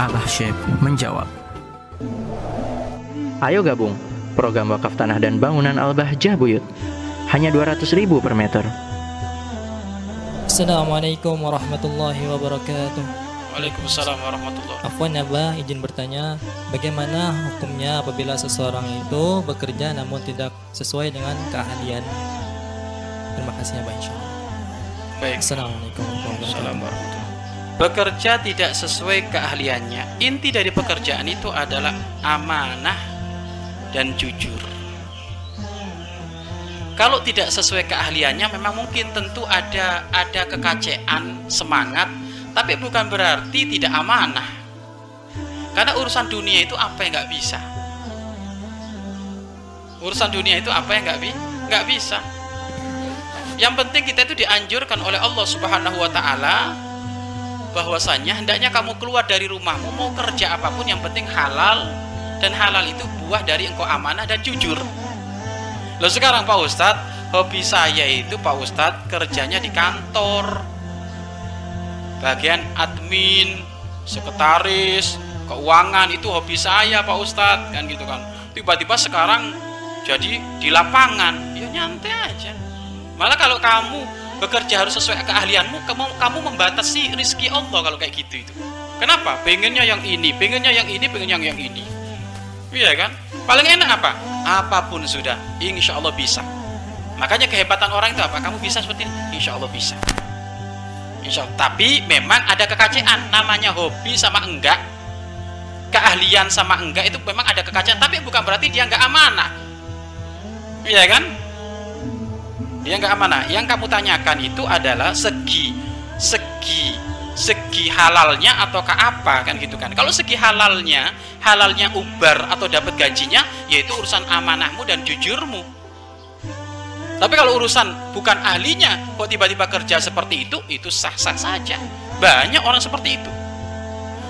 Abah Syekh menjawab. Ayo gabung program wakaf tanah dan bangunan Al-Bahjah Buyut. Hanya 200 ribu per meter. Assalamualaikum warahmatullahi wabarakatuh. Waalaikumsalam warahmatullahi Afwan ya Bah, izin bertanya, bagaimana hukumnya apabila seseorang itu bekerja namun tidak sesuai dengan keahlian? Terima kasih ya insyaAllah. Baik. Assalamualaikum warahmatullahi wabarakatuh. Bekerja tidak sesuai keahliannya. Inti dari pekerjaan itu adalah amanah dan jujur. Kalau tidak sesuai keahliannya, memang mungkin tentu ada ada kekacean, semangat, tapi bukan berarti tidak amanah. Karena urusan dunia itu apa yang nggak bisa? Urusan dunia itu apa yang nggak bi nggak bisa? Yang penting kita itu dianjurkan oleh Allah Subhanahu wa taala bahwasanya hendaknya kamu keluar dari rumahmu mau kerja apa pun yang penting halal dan halal itu buah dari engkau amanah dan jujur. Loh sekarang Pak Ustadz, hobi saya itu Pak Ustadz kerjanya di kantor. Bagian admin, sekretaris, keuangan itu hobi saya Pak Ustadz kan gitu kan. Tiba-tiba sekarang jadi di lapangan, ya nyantai aja. Malah kalau kamu bekerja harus sesuai keahlianmu, kamu, kamu membatasi rizki Allah kalau kayak gitu itu. Kenapa? Pengennya yang ini, pengennya yang ini, pengen yang yang ini. Iya kan? Paling enak apa? Apa pun sudah, insya Allah bisa. Makanya kehebatan orang itu apa? Kamu bisa seperti ini, insya Allah bisa. Insya Allah. Tapi memang ada kekacean, namanya hobi sama enggak, keahlian sama enggak itu memang ada kekacean. Tapi bukan berarti dia enggak amanah. Iya kan? Dia enggak amanah. Yang kamu tanyakan itu adalah segi, segi segi halalnya ataukah apa? Kan gitu kan? Kalau segi halalnya halalnya ubar atau dapat gajinya yaitu urusan amanahmu dan jujurmu. Tapi kalau urusan bukan ahlinya kok tiba-tiba kerja seperti itu itu sah-sah saja. Banyak orang seperti itu.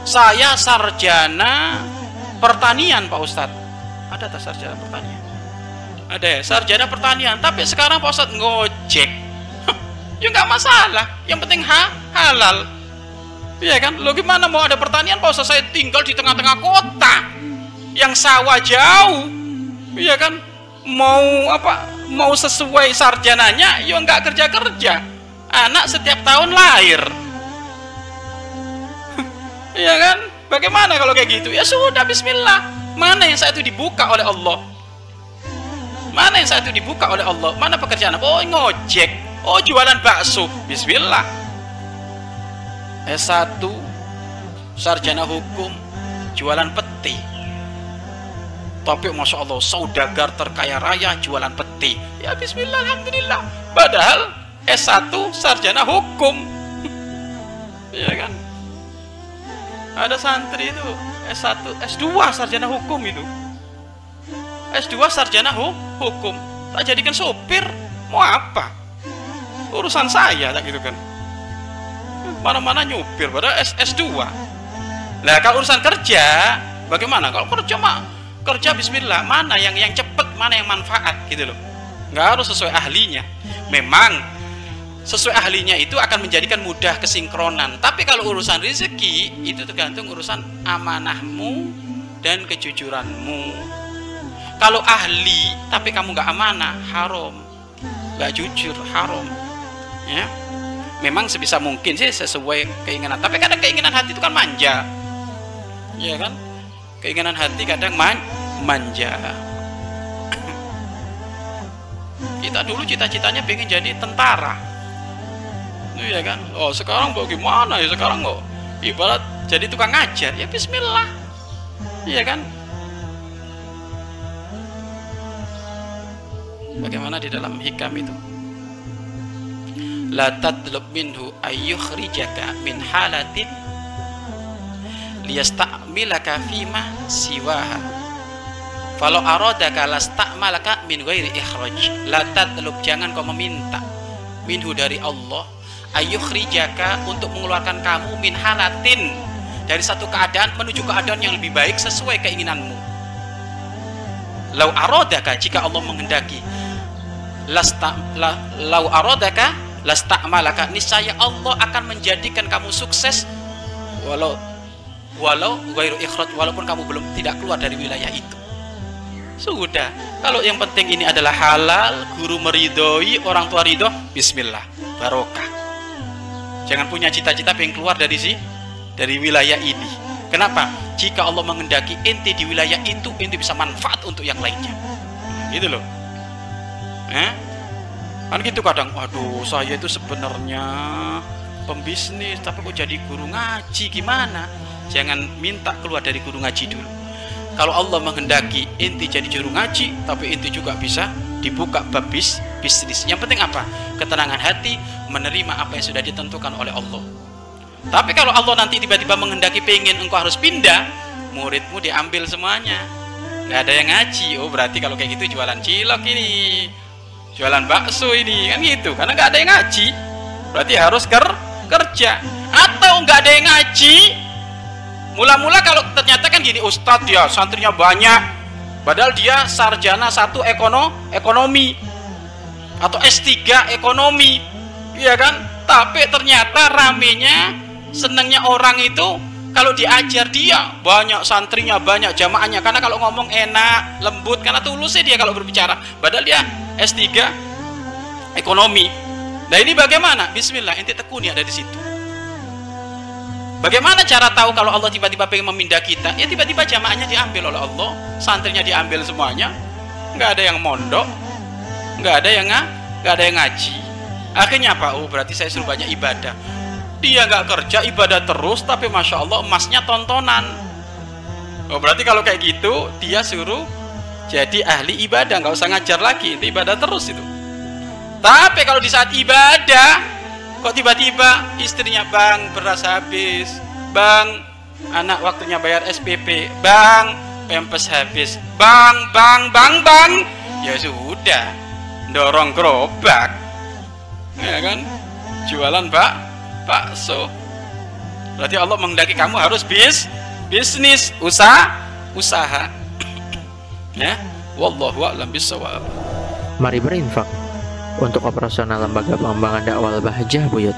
Saya sarjana pertanian Pak Ustadz. Ada tak sarjana pertanian ada ya sarjana pertanian tapi sekarang Pak Ustadz ngojek ya nggak masalah yang penting ha halal Iya kan? Lo gimana mau ada pertanian Pak Ustaz? Saya tinggal di tengah-tengah kota yang sawah jauh. Iya kan? Mau apa? Mau sesuai sarjananya, yo nggak kerja-kerja. Anak setiap tahun lahir. Iya kan? Bagaimana kalau kayak gitu? Ya sudah bismillah. Mana yang saya itu dibuka oleh Allah? Mana yang saya itu dibuka oleh Allah? Mana pekerjaan? Oh, ngojek. Oh, jualan bakso. Bismillah. S1 sarjana hukum jualan peti tapi masya Allah saudagar terkaya raya jualan peti ya Bismillah Alhamdulillah padahal S1 sarjana hukum ya kan ada santri itu S1 S2 sarjana hukum itu S2 sarjana hu hukum. Tak jadikan sopir. Mau apa? Urusan saya tak gitu kan. Mana-mana nyupir pada S S2 nah kalau urusan kerja bagaimana? Kalau kerja mah kerja Bismillah mana yang yang cepet mana yang manfaat gitu loh. Nggak harus sesuai ahlinya. Memang sesuai ahlinya itu akan menjadikan mudah kesinkronan. Tapi kalau urusan rezeki itu tergantung urusan amanahmu dan kejujuranmu kalau ahli tapi kamu nggak amanah haram. Nggak jujur haram. Ya. Memang sebisa mungkin sih sesuai keinginan. Tapi kadang keinginan hati itu kan manja. Ya kan? Keinginan hati kadang man manja. Kita dulu cita-citanya pengen jadi tentara. Iya kan? Oh sekarang bagaimana ya? Sekarang kok ibarat jadi tukang ngajar. Ya bismillah. Iya kan bagaimana di dalam hikam itu? La tadlub minhu ayyukhrijaka min halatin liyasta'milaka fima siwaha. Falau aradaka lasta'malaka min ghairi ikhraj. La tadlub jangan kau meminta minhu dari Allah ayyukhrijaka untuk mengeluarkan kamu min halatin dari satu keadaan menuju keadaan yang lebih baik sesuai keinginanmu. Lau aradaka jika Allah menghendaki lasta la, lau aradaka lasta'malaka. Niscaya Allah akan menjadikan kamu sukses walau walau ghairu ikhraj walaupun kamu belum tidak keluar dari wilayah itu. Sudah. Kalau yang penting ini adalah halal guru meridhoi orang tua ridho bismillah barokah. Jangan punya cita-cita pengen keluar dari si dari wilayah ini. Kenapa? Jika Allah mengendaki inti di wilayah itu inti bisa manfaat untuk yang lainnya. Gitu loh eh? kan gitu kadang waduh saya itu sebenarnya pembisnis tapi kok jadi guru ngaji gimana? Jangan minta keluar dari guru ngaji dulu. Kalau Allah menghendaki inti jadi juru ngaji tapi inti juga bisa dibuka bab bis, bisnis. Yang penting apa? Ketenangan hati menerima apa yang sudah ditentukan oleh Allah. Tapi kalau Allah nanti tiba-tiba menghendaki pengen engkau harus pindah muridmu diambil semuanya. Nggak ada yang ngaji. Oh berarti kalau kayak gitu jualan cilok ini jualan bakso ini kan gitu. Karena nggak ada yang ngaji berarti harus ker kerja. Atau nggak ada yang ngaji mula-mula kalau ternyata kan gini ustadz ya santrinya banyak. Padahal dia sarjana satu ekono ekonomi atau S3 ekonomi. Iya kan? Tapi ternyata ramenya senangnya orang itu kalau diajar dia banyak santrinya banyak jamaahnya. Karena kalau ngomong enak lembut karena tulusnya dia kalau berbicara. Padahal dia S3 ekonomi nah ini bagaimana Bismillah inti tekuni ada di situ Bagaimana cara tahu kalau Allah tiba-tiba pengen memindah kita? Ya tiba-tiba jamaahnya diambil oleh Allah, santrinya diambil semuanya, nggak ada yang mondok, nggak ada yang nggak ada yang ngaji. Akhirnya apa? Oh berarti saya suruh banyak ibadah. Dia nggak kerja ibadah terus, tapi masya Allah emasnya tontonan. Oh berarti kalau kayak gitu dia suruh jadi ahli ibadah, nggak usah ngajar lagi, itu ibadah terus itu. Tapi kalau di saat ibadah kok tiba-tiba istrinya bang beras habis bang anak waktunya bayar SPP bang pempes habis bang bang bang bang. Ya sudah dorong gerobak. Ya kan? Jualan pak bakso. Berarti Allah menghendaki kamu harus bis bisnis usaha usaha ya wallahu a'lam bisawab Mari berinfak untuk operasional lembaga pengembangan dakwah Bahjah Buyut.